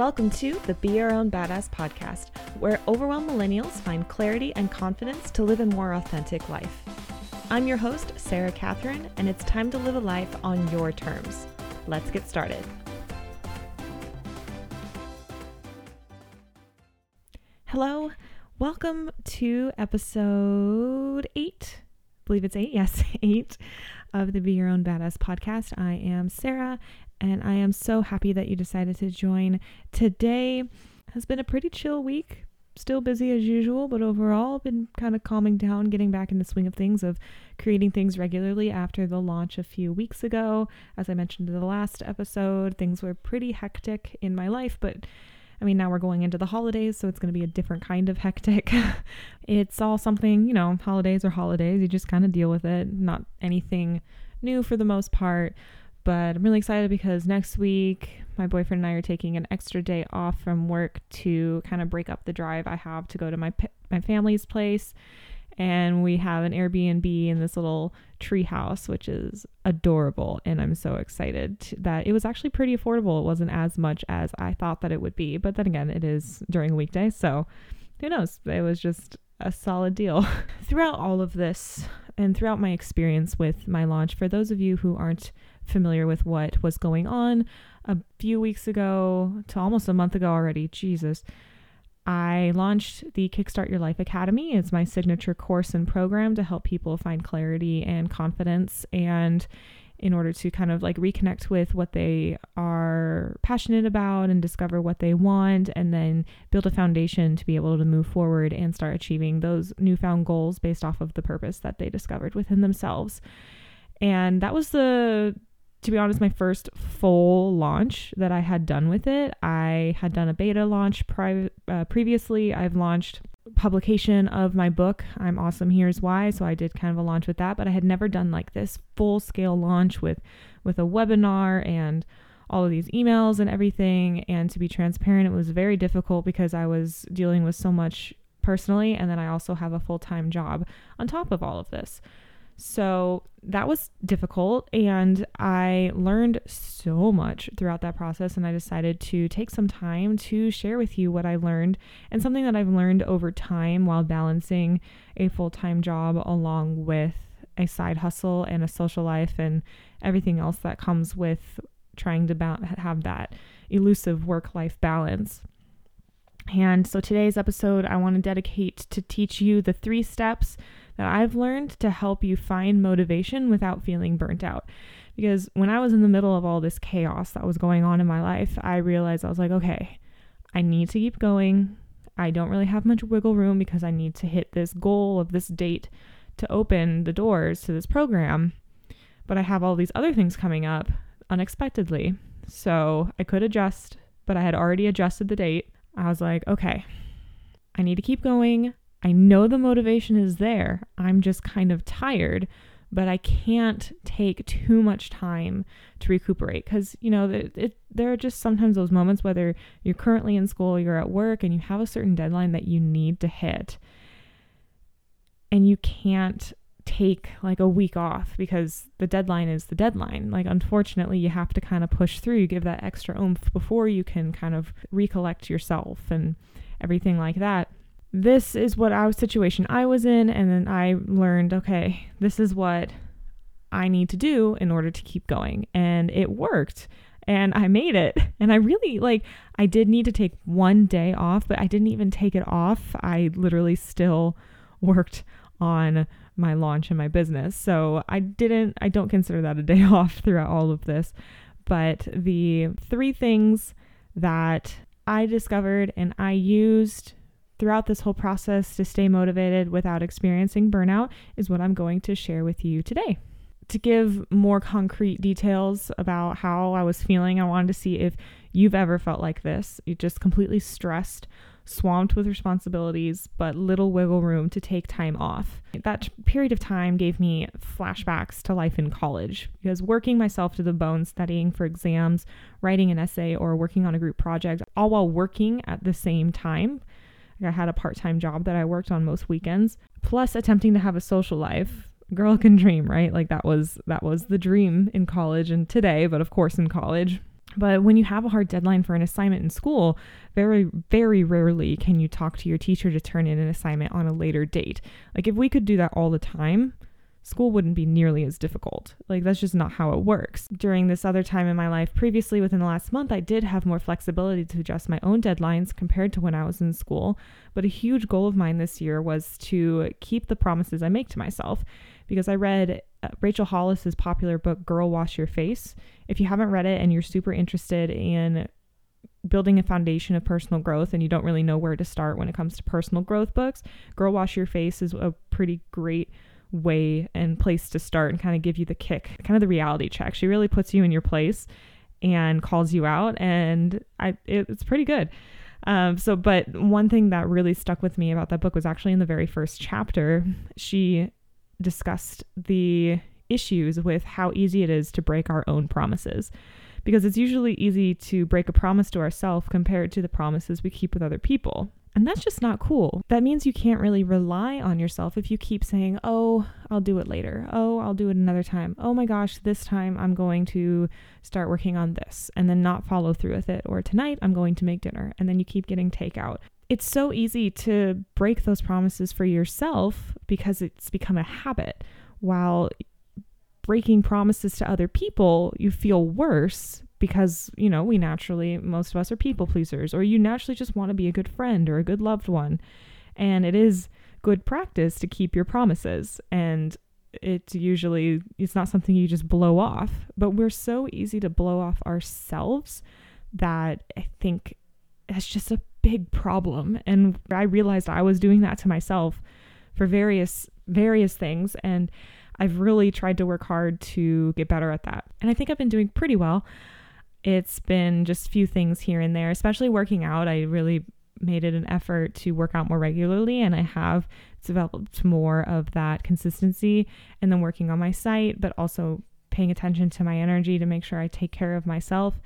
Welcome to the Be Your Own Badass podcast, where overwhelmed millennials find clarity and confidence to live a more authentic life. I'm your host, Sarah Catherine, and it's time to live a life on your terms. Let's get started. Hello, welcome to episode eight. I believe it's eight, yes, eight of the Be Your Own Badass podcast. I am Sarah, and I am so happy that you decided to join. Today has been a pretty chill week. Still busy as usual, but overall been kind of calming down, getting back in the swing of things of creating things regularly after the launch a few weeks ago. As I mentioned in the last episode, things were pretty hectic in my life, but I mean, now we're going into the holidays, so it's going to be a different kind of hectic. it's all something, you know, holidays are holidays. You just kind of deal with it. Not anything new for the most part. But I'm really excited because next week, my boyfriend and I are taking an extra day off from work to kind of break up the drive I have to go to my, my family's place and we have an Airbnb in this little tree house, which is adorable. And I'm so excited that it was actually pretty affordable. It wasn't as much as I thought that it would be, but then again, it is during a weekday, so who knows? It was just a solid deal. throughout all of this, and throughout my experience with my launch, for those of you who aren't familiar with what was going on a few weeks ago to almost a month ago already, Jesus I launched the Kickstart Your Life Academy. It's my signature course and program to help people find clarity and confidence and in order to kind of like reconnect with what they are passionate about and discover what they want and then build a foundation to be able to move forward and start achieving those newfound goals based off of the purpose that they discovered within themselves. And that was the to be honest, my first full launch that I had done with it. I had done a beta launch pri- uh, previously. I've launched publication of my book, I'm Awesome Here's Why. So I did kind of a launch with that, but I had never done like this full scale launch with with a webinar and all of these emails and everything. And to be transparent, it was very difficult because I was dealing with so much personally, and then I also have a full time job on top of all of this. So that was difficult, and I learned so much throughout that process. And I decided to take some time to share with you what I learned and something that I've learned over time while balancing a full time job along with a side hustle and a social life and everything else that comes with trying to ba- have that elusive work life balance. And so today's episode, I want to dedicate to teach you the three steps that I've learned to help you find motivation without feeling burnt out. Because when I was in the middle of all this chaos that was going on in my life, I realized I was like, okay, I need to keep going. I don't really have much wiggle room because I need to hit this goal of this date to open the doors to this program. But I have all these other things coming up unexpectedly. So I could adjust, but I had already adjusted the date. I was like, okay, I need to keep going. I know the motivation is there. I'm just kind of tired, but I can't take too much time to recuperate because, you know, it, it, there are just sometimes those moments, whether you're currently in school, you're at work, and you have a certain deadline that you need to hit. And you can't take like a week off because the deadline is the deadline. Like, unfortunately, you have to kind of push through. You give that extra oomph before you can kind of recollect yourself and everything like that this is what our situation I was in. And then I learned, okay, this is what I need to do in order to keep going. And it worked. And I made it. And I really like, I did need to take one day off, but I didn't even take it off. I literally still worked on my launch and my business. So I didn't, I don't consider that a day off throughout all of this. But the three things that I discovered and I used throughout this whole process to stay motivated without experiencing burnout is what I'm going to share with you today. To give more concrete details about how I was feeling, I wanted to see if you've ever felt like this. You're just completely stressed, swamped with responsibilities, but little wiggle room to take time off. That period of time gave me flashbacks to life in college because working myself to the bone, studying for exams, writing an essay, or working on a group project, all while working at the same time I had a part time job that I worked on most weekends, plus attempting to have a social life. Girl can dream, right? Like that was that was the dream in college and today, but of course in college. But when you have a hard deadline for an assignment in school, very, very rarely can you talk to your teacher to turn in an assignment on a later date. Like, if we could do that all the time, school wouldn't be nearly as difficult. Like, that's just not how it works. During this other time in my life, previously within the last month, I did have more flexibility to adjust my own deadlines compared to when I was in school. But a huge goal of mine this year was to keep the promises I make to myself because I read uh, Rachel Hollis's popular book, Girl Wash Your Face. If you haven't read it and you're super interested in building a foundation of personal growth and you don't really know where to start when it comes to personal growth books, Girl Wash Your Face is a pretty great way and place to start and kind of give you the kick, kind of the reality check. She really puts you in your place and calls you out, and I it, it's pretty good. Um, so, but one thing that really stuck with me about that book was actually in the very first chapter. She discussed the issues with how easy it is to break our own promises because it's usually easy to break a promise to ourselves compared to the promises we keep with other people. And that's just not cool. That means you can't really rely on yourself if you keep saying, oh, I'll do it later. Oh, I'll do it another time. Oh my gosh, this time I'm going to start working on this and then not follow through with it. Or tonight I'm going to make dinner. And then you keep getting takeout. It's so easy to break those promises for yourself because it's become a habit. While breaking promises to other people, you feel worse because, you know, we naturally, most of us are people pleasers, or you naturally just want to be a good friend or a good loved one. And it is good practice to keep your promises. And it usually, it's not something you just blow off, but we're so easy to blow off ourselves that I think that's just a big problem. And I realized I was doing that to myself for various, various things. And I've really tried to work hard to get better at that. And I think I've been doing pretty well. It's been just few things here and there, especially working out. I really made it an effort to work out more regularly and I have developed more of that consistency and then working on my site, but also paying attention to my energy to make sure I take care of myself.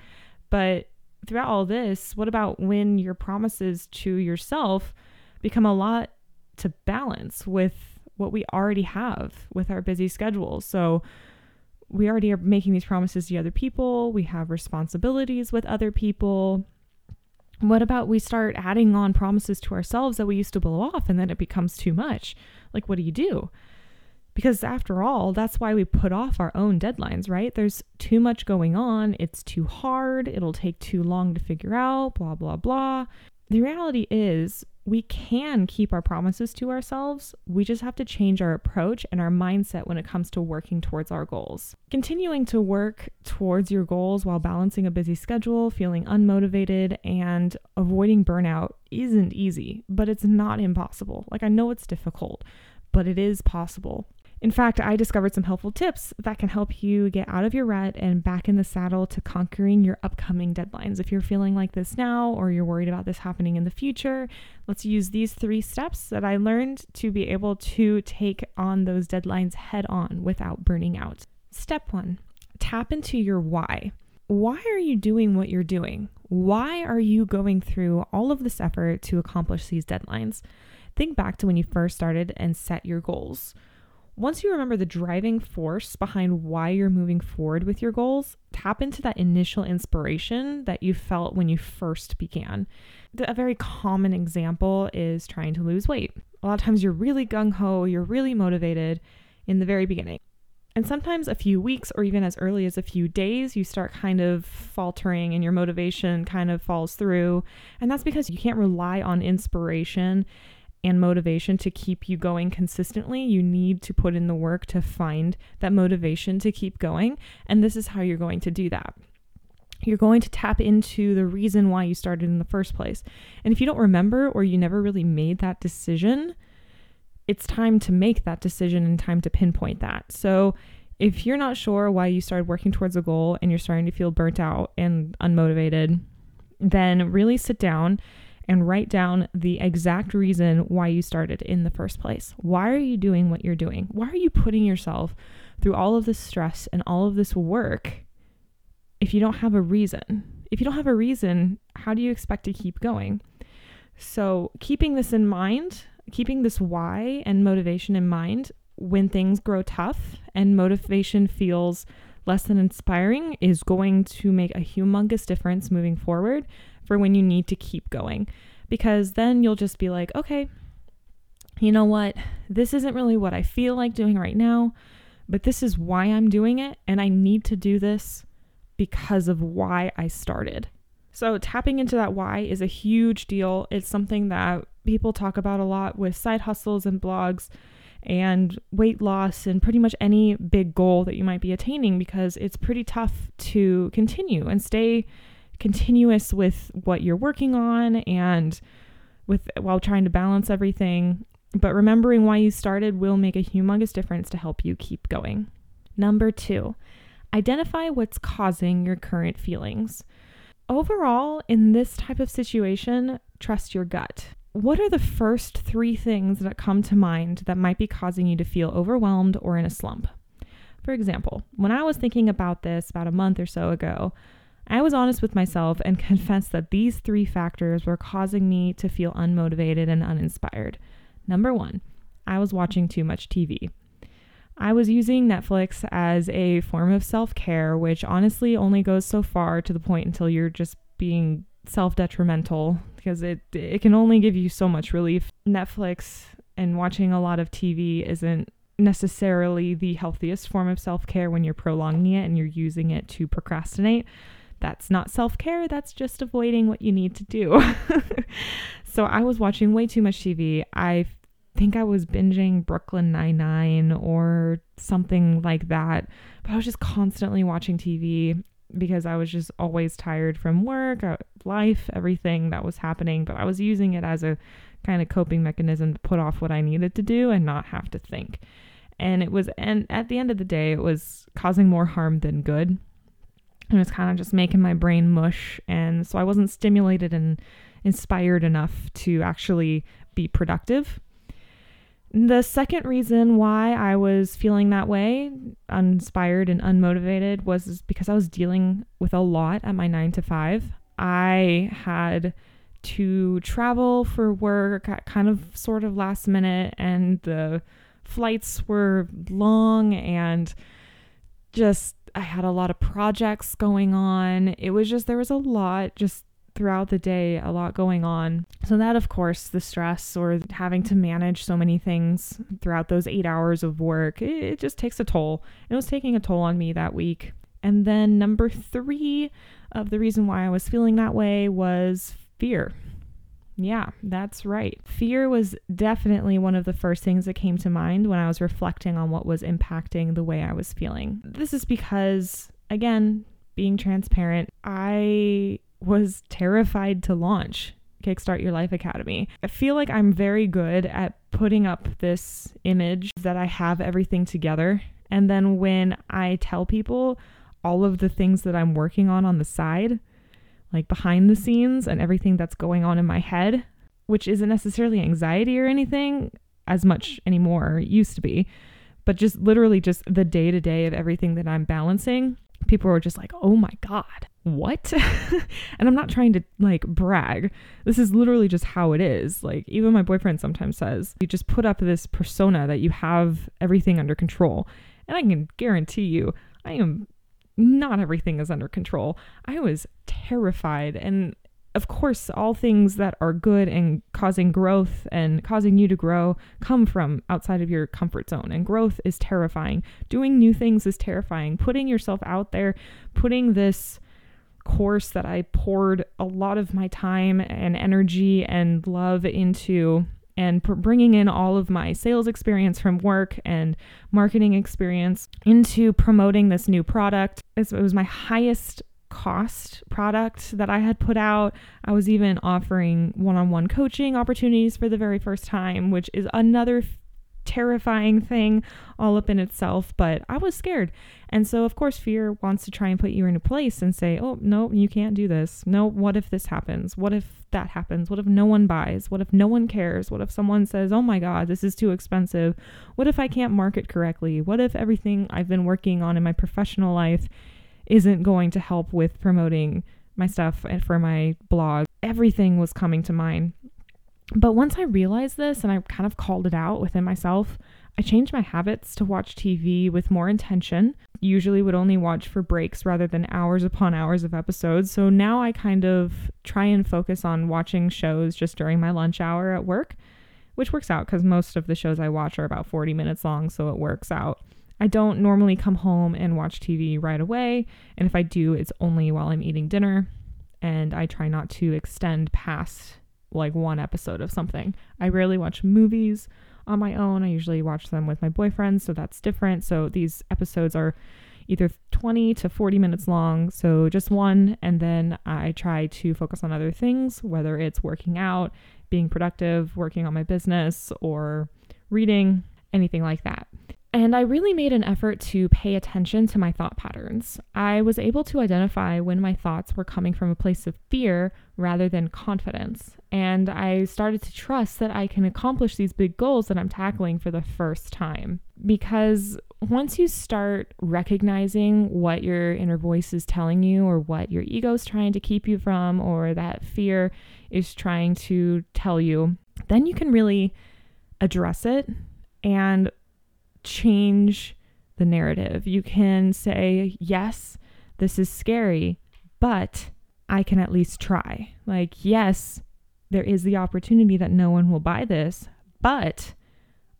But throughout all this, what about when your promises to yourself become a lot to balance with what we already have with our busy schedules? So we already are making these promises to other people, we have responsibilities with other people. What about we start adding on promises to ourselves that we used to blow off and then it becomes too much? Like, what do you do? Because after all, that's why we put off our own deadlines, right? There's too much going on. It's too hard. It'll take too long to figure out, blah, blah, blah. The reality is, we can keep our promises to ourselves. We just have to change our approach and our mindset when it comes to working towards our goals. Continuing to work towards your goals while balancing a busy schedule, feeling unmotivated, and avoiding burnout isn't easy, but it's not impossible. Like, I know it's difficult, but it is possible. In fact, I discovered some helpful tips that can help you get out of your rut and back in the saddle to conquering your upcoming deadlines. If you're feeling like this now or you're worried about this happening in the future, let's use these three steps that I learned to be able to take on those deadlines head on without burning out. Step one tap into your why. Why are you doing what you're doing? Why are you going through all of this effort to accomplish these deadlines? Think back to when you first started and set your goals. Once you remember the driving force behind why you're moving forward with your goals, tap into that initial inspiration that you felt when you first began. A very common example is trying to lose weight. A lot of times you're really gung ho, you're really motivated in the very beginning. And sometimes a few weeks or even as early as a few days, you start kind of faltering and your motivation kind of falls through. And that's because you can't rely on inspiration and motivation to keep you going consistently, you need to put in the work to find that motivation to keep going. And this is how you're going to do that. You're going to tap into the reason why you started in the first place. And if you don't remember or you never really made that decision, it's time to make that decision and time to pinpoint that. So, if you're not sure why you started working towards a goal and you're starting to feel burnt out and unmotivated, then really sit down and write down the exact reason why you started in the first place. Why are you doing what you're doing? Why are you putting yourself through all of this stress and all of this work if you don't have a reason? If you don't have a reason, how do you expect to keep going? So, keeping this in mind, keeping this why and motivation in mind when things grow tough and motivation feels less than inspiring is going to make a humongous difference moving forward for when you need to keep going. Because then you'll just be like, okay, you know what? This isn't really what I feel like doing right now, but this is why I'm doing it. And I need to do this because of why I started. So, tapping into that why is a huge deal. It's something that people talk about a lot with side hustles and blogs and weight loss and pretty much any big goal that you might be attaining because it's pretty tough to continue and stay continuous with what you're working on and with while trying to balance everything. But remembering why you started will make a humongous difference to help you keep going. Number 2, identify what's causing your current feelings. Overall, in this type of situation, trust your gut what are the first three things that come to mind that might be causing you to feel overwhelmed or in a slump? For example, when I was thinking about this about a month or so ago, I was honest with myself and confessed that these three factors were causing me to feel unmotivated and uninspired. Number one, I was watching too much TV. I was using Netflix as a form of self care, which honestly only goes so far to the point until you're just being self detrimental because it it can only give you so much relief. Netflix and watching a lot of TV isn't necessarily the healthiest form of self care when you're prolonging it and you're using it to procrastinate. That's not self care, that's just avoiding what you need to do. so I was watching way too much TV. I think I was binging Brooklyn Nine-Nine or something like that, but I was just constantly watching TV because I was just always tired from work, uh, life, everything that was happening. But I was using it as a kind of coping mechanism to put off what I needed to do and not have to think. And it was, and at the end of the day, it was causing more harm than good. And it was kind of just making my brain mush. And so I wasn't stimulated and inspired enough to actually be productive. The second reason why I was feeling that way, uninspired and unmotivated, was because I was dealing with a lot at my nine to five. I had to travel for work kind of sort of last minute, and the flights were long, and just I had a lot of projects going on. It was just, there was a lot just throughout the day, a lot going on. So, that, of course, the stress or having to manage so many things throughout those eight hours of work, it, just takes a toll. It was taking a toll on me that week. And then, number three of the reason why I was feeling that way was fear. Yeah, that's right. Fear was definitely one of the first things that came to mind when I was reflecting on what was impacting the way I was feeling. This is because, again, being transparent, I was terrified to launch Kickstart Your Life Academy. I feel like I'm very good at putting up this image that I have everything together. And then when I tell people all of the things that I'm working on on the side, like behind the scenes and everything that's going on in my head, which isn't necessarily anxiety or anything as much anymore, used to be, but just literally just the day to day of everything that I'm balancing, people were just like, oh my God, what? and I'm not trying to like brag. This is literally just how it is. Like, even my boyfriend sometimes says, you just put up this persona that you have everything under control. And I can guarantee you, I am not everything is under control. I was terrified and of course, all things that are good and causing growth and causing you to grow come from outside of your comfort zone. And growth is terrifying. Doing new things is terrifying. Putting yourself out there, putting this course that I poured a lot of my time and energy and love into and bringing in all of my sales experience from work and marketing experience into promoting this new product. It was my highest cost product that I had put out. I was even offering one on one coaching opportunities for the very first time, which is another terrifying thing all up in itself, but I was scared. And so, of course, fear wants to try and put you in a place and say, oh, no, you can't do this. No, what if this happens? What if that happens? What if no one buys? What if no one cares? What if someone says, oh my God, this is too expensive? What if I can't market correctly? What if everything I've been working on in my professional life isn't going to help with promoting my stuff and for my blog? Everything was coming to mind but once I realized this and I kind of called it out within myself, I changed my habits to watch TV with more intention. usually would only watch for breaks rather than hours upon hours of episodes. So now I kind of try and focus on watching shows just during my lunch hour at work, which works out because most of the shows I watch are about 40 minutes long, so it works out. I don't normally come home and watch TV right away, and if I do, it's only while I'm eating dinner, and I try not to extend past like one episode of something. I rarely watch movies on my own. I usually watch them with my boyfriend, so that's different. So these episodes are either 20 to 40 minutes long, so just one, and then I try to focus on other things, whether it's working out, being productive, working on my business, or reading, anything like that. And I really made an effort to pay attention to my thought patterns. I was able to identify when my thoughts were coming from a place of fear rather than confidence. And I started to trust that I can accomplish these big goals that I'm tackling for the first time. Because once you start recognizing what your inner voice is telling you, or what your ego is trying to keep you from, or that fear is trying to tell you, then you can really address it and change the narrative. You can say, yes, this is scary, but I can at least try. Like, yes, there is the opportunity that no one will buy this, but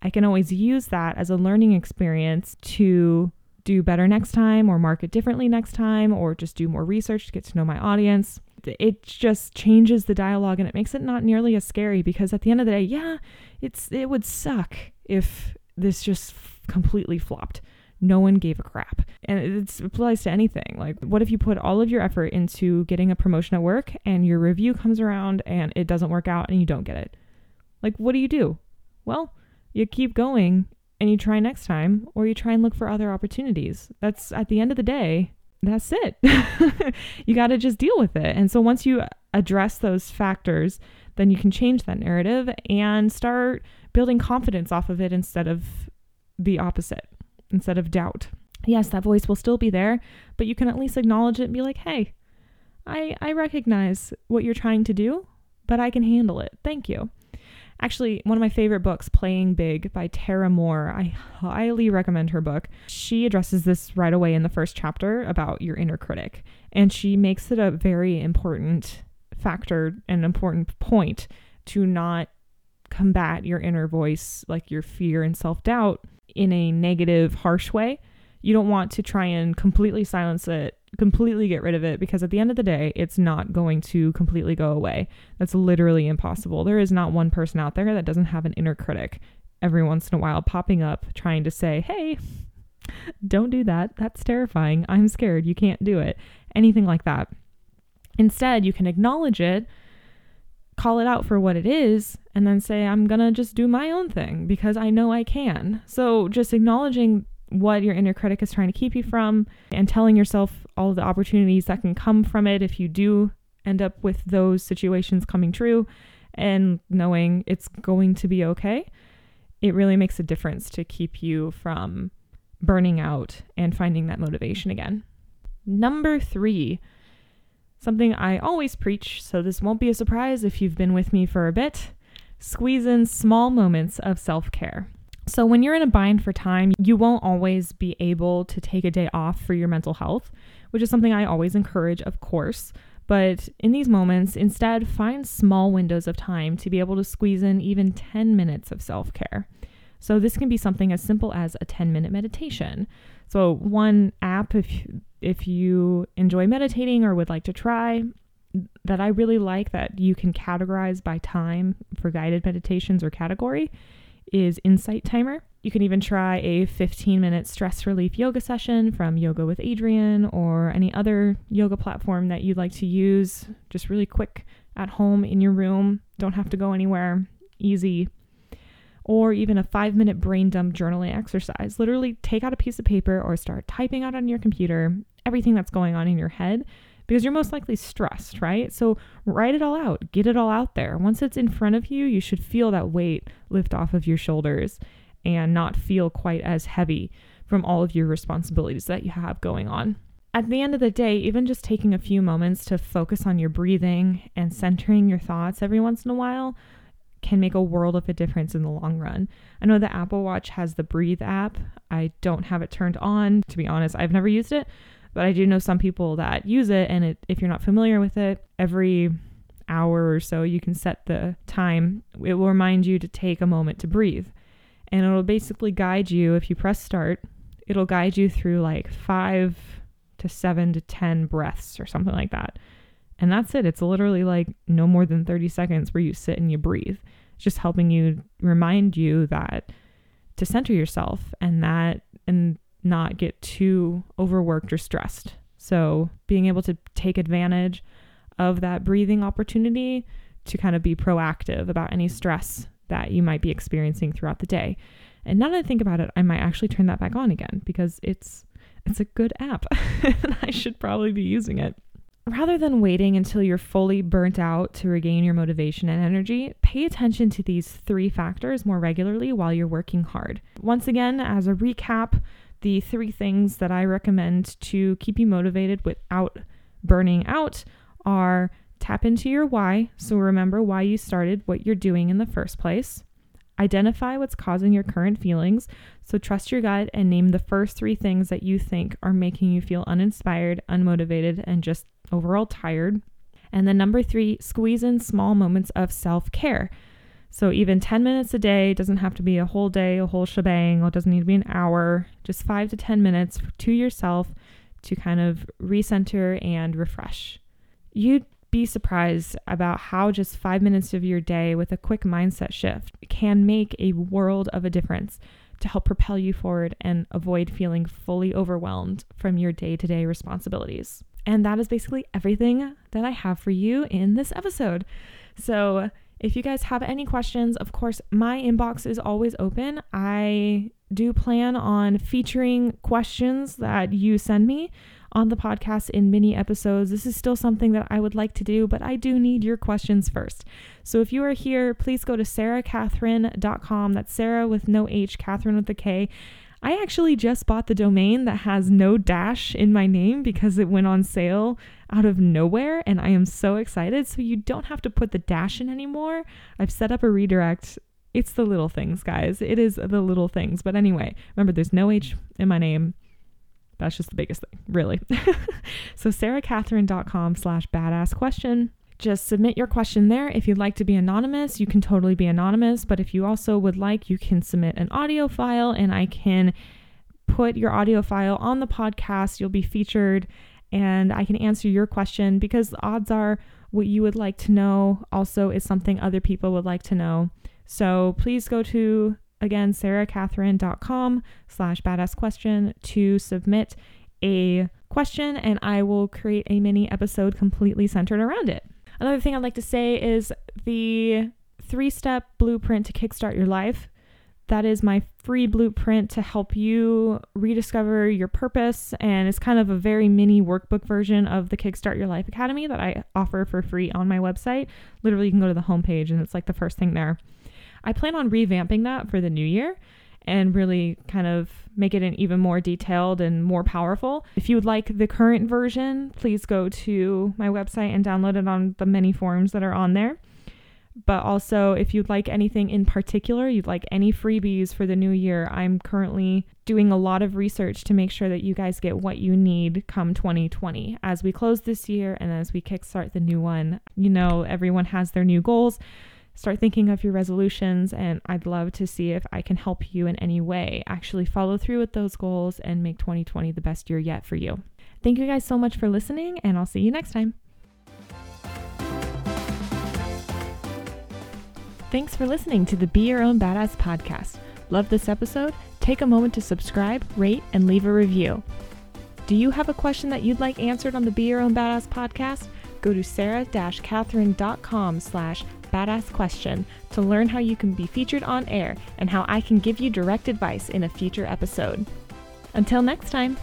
I can always use that as a learning experience to do better next time or market differently next time or just do more research to get to know my audience. It just changes the dialogue and it makes it not nearly as scary because at the end of the day, yeah, it's it would suck if this just completely flopped. No one gave a crap. And it applies to anything. Like, what if you put all of your effort into getting a promotion at work and your review comes around and it doesn't work out and you don't get it? Like, what do you do? Well, you keep going and you try next time or you try and look for other opportunities. That's at the end of the day, that's it. you got to just deal with it. And so once you address those factors, then you can change that narrative and start building confidence off of it instead of the opposite instead of doubt. Yes, that voice will still be there, but you can at least acknowledge it and be like, hey, I, I recognize what you're trying to do, but I can handle it. Thank you. Actually, one of my favorite books, Playing Big by Tara Mohr, I highly recommend her book. She addresses this right away in the first chapter about your inner critic, and she makes it a very important factor and important point to not combat your inner voice, like your fear and self doubt, in a negative, harsh way. You don't want to try and completely silence it, completely get rid of it, because at the end of the day, it's not going to completely go away. That's literally impossible. There is not one person out there that doesn't have an inner critic every once in a while popping up trying to say, hey, don't do that. That's terrifying. I'm scared. You can't do it. Anything like that. Instead, you can acknowledge it call it out for what it is and then say, I'm going to just do my own thing because I know I can. So just acknowledging what your inner critic is trying to keep you from and telling yourself all the opportunities that can come from it if you do end up with those situations coming true and knowing it's going to be okay. It really makes a difference to keep you from burning out and finding that motivation again. Number three, Something I always preach, so this won't be a surprise if you've been with me for a bit. Squeeze in small moments of self care. So, when you're in a bind for time, you won't always be able to take a day off for your mental health, which is something I always encourage, of course. But in these moments, instead, find small windows of time to be able to squeeze in even 10 minutes of self care. So, this can be something as simple as a 10 minute meditation. So, one app, if if you enjoy meditating or would like to try, that I really like that you can categorize by time for guided meditations or category is Insight Timer. You can even try a 15 minute stress relief yoga session from Yoga with Adriene or any other yoga platform that you'd like to use. Just really quick at home in your room. Don't have to go anywhere. Easy or even a five minute brain dump journaling exercise. Literally take out a piece of paper or start typing out on your computer everything that's going on in your head because you're most likely stressed, right? So write it all out, get it all out there. Once it's in front of you, you should feel that weight lift off of your shoulders and not feel quite as heavy from all of your responsibilities that you have going on. At the end of the day, even just taking a few moments to focus on your breathing and centering your thoughts every once in a while can make a world of a difference in the long run. I know the Apple Watch has the Breathe app. I don't have it turned on. To be honest, I've never used it, but I do know some people that use it. And it, if you're not familiar with it, every hour or so you can set the time. It will remind you to take a moment to breathe. And it'll basically guide you, if you press start, it'll guide you through like five to seven to 10 breaths or something like that. And that's it. It's literally like no more than 30 seconds where you sit and you breathe. It's just helping you remind you that to center yourself and that and not get too overworked or stressed. So, being able to take advantage of that breathing opportunity to kind of be proactive about any stress that you might be experiencing throughout the day. And now that I think about it, I might actually turn that back on again because it's it's a good app and I should probably be using it. Rather than waiting until you're fully burnt out to regain your motivation and energy, pay attention to these three factors more regularly while you're working hard. Once again, as a recap, the three things that I recommend to keep you motivated without burning out are tap into your why. So remember why you started what you're doing in the first place. Identify what's causing your current feelings. So trust your gut and name the first three things that you think are making you feel uninspired, unmotivated, and just overall tired. And then number three, squeeze in small moments of self care. So even 10 minutes a day doesn't have to be a whole day, a whole shebang, or it doesn't need to be an hour, just five to 10 minutes to yourself to kind of recenter and refresh. You'd be surprised about how just five minutes of your day with a quick mindset shift can make a world of a difference to help propel you forward and avoid feeling fully overwhelmed from your day to day responsibilities. And that is basically everything that I have for you in this episode. So, if you guys have any questions, of course, my inbox is always open. I do plan on featuring questions that you send me on the podcast in mini episodes. This is still something that I would like to do, but I do need your questions first. So if you are here, please go to sarahcatherine.com. That's Sarah with no H, Catherine with a K. I actually just bought the domain that has no dash in my name because it went on sale out of nowhere and I am so excited. So you don't have to put the dash in anymore. I've set up a redirect. It's the little things, guys. It is the little things. But anyway, remember there's no H in my name. That's just the biggest thing, really. so sarahcatherine.com slash badass question. Just submit your question there. If you'd like to be anonymous, you can totally be anonymous. But if you also would like, you can submit an audio file and I can put your audio file on the podcast. You'll be featured and I can answer your question because the odds are what you would like to know also is something other people would like to know. So please go to again, sarahcatherine.com slash badass question to submit a question and I will create a mini episode completely centered around it. Another thing I'd like to say is the three step blueprint to kickstart your life. That is my free blueprint to help you rediscover your purpose. And it's kind of a very mini workbook version of the Kickstart Your Life Academy that I offer for free on my website. Literally, you can go to the homepage and it's like the first thing there. I plan on revamping that for the new year and really kind of make it an even more detailed and more powerful. If you would like the current version, please go to my website and download it on the many forms that are on there. But also, if you'd like anything in particular, you'd like any freebies for the new year, I'm currently doing a lot of research to make sure that you guys get what you need come 2020. As we close this year and as we kickstart the new one, you know, everyone has their new goals start thinking of your resolutions and I'd love to see if I can help you in any way actually follow through with those goals and make 2020 the best year yet for you. Thank you guys so much for listening and I'll see you next time. Thanks for listening to the Be Your Own Badass podcast. Love this episode? Take a moment to subscribe, rate, and leave a review. Do you have a question that you'd like answered on the Be Your Own Badass podcast? Go to sarah-catherine.com slash badass question to learn how you can be featured on air and how I can give you direct advice in a future episode. Until next time.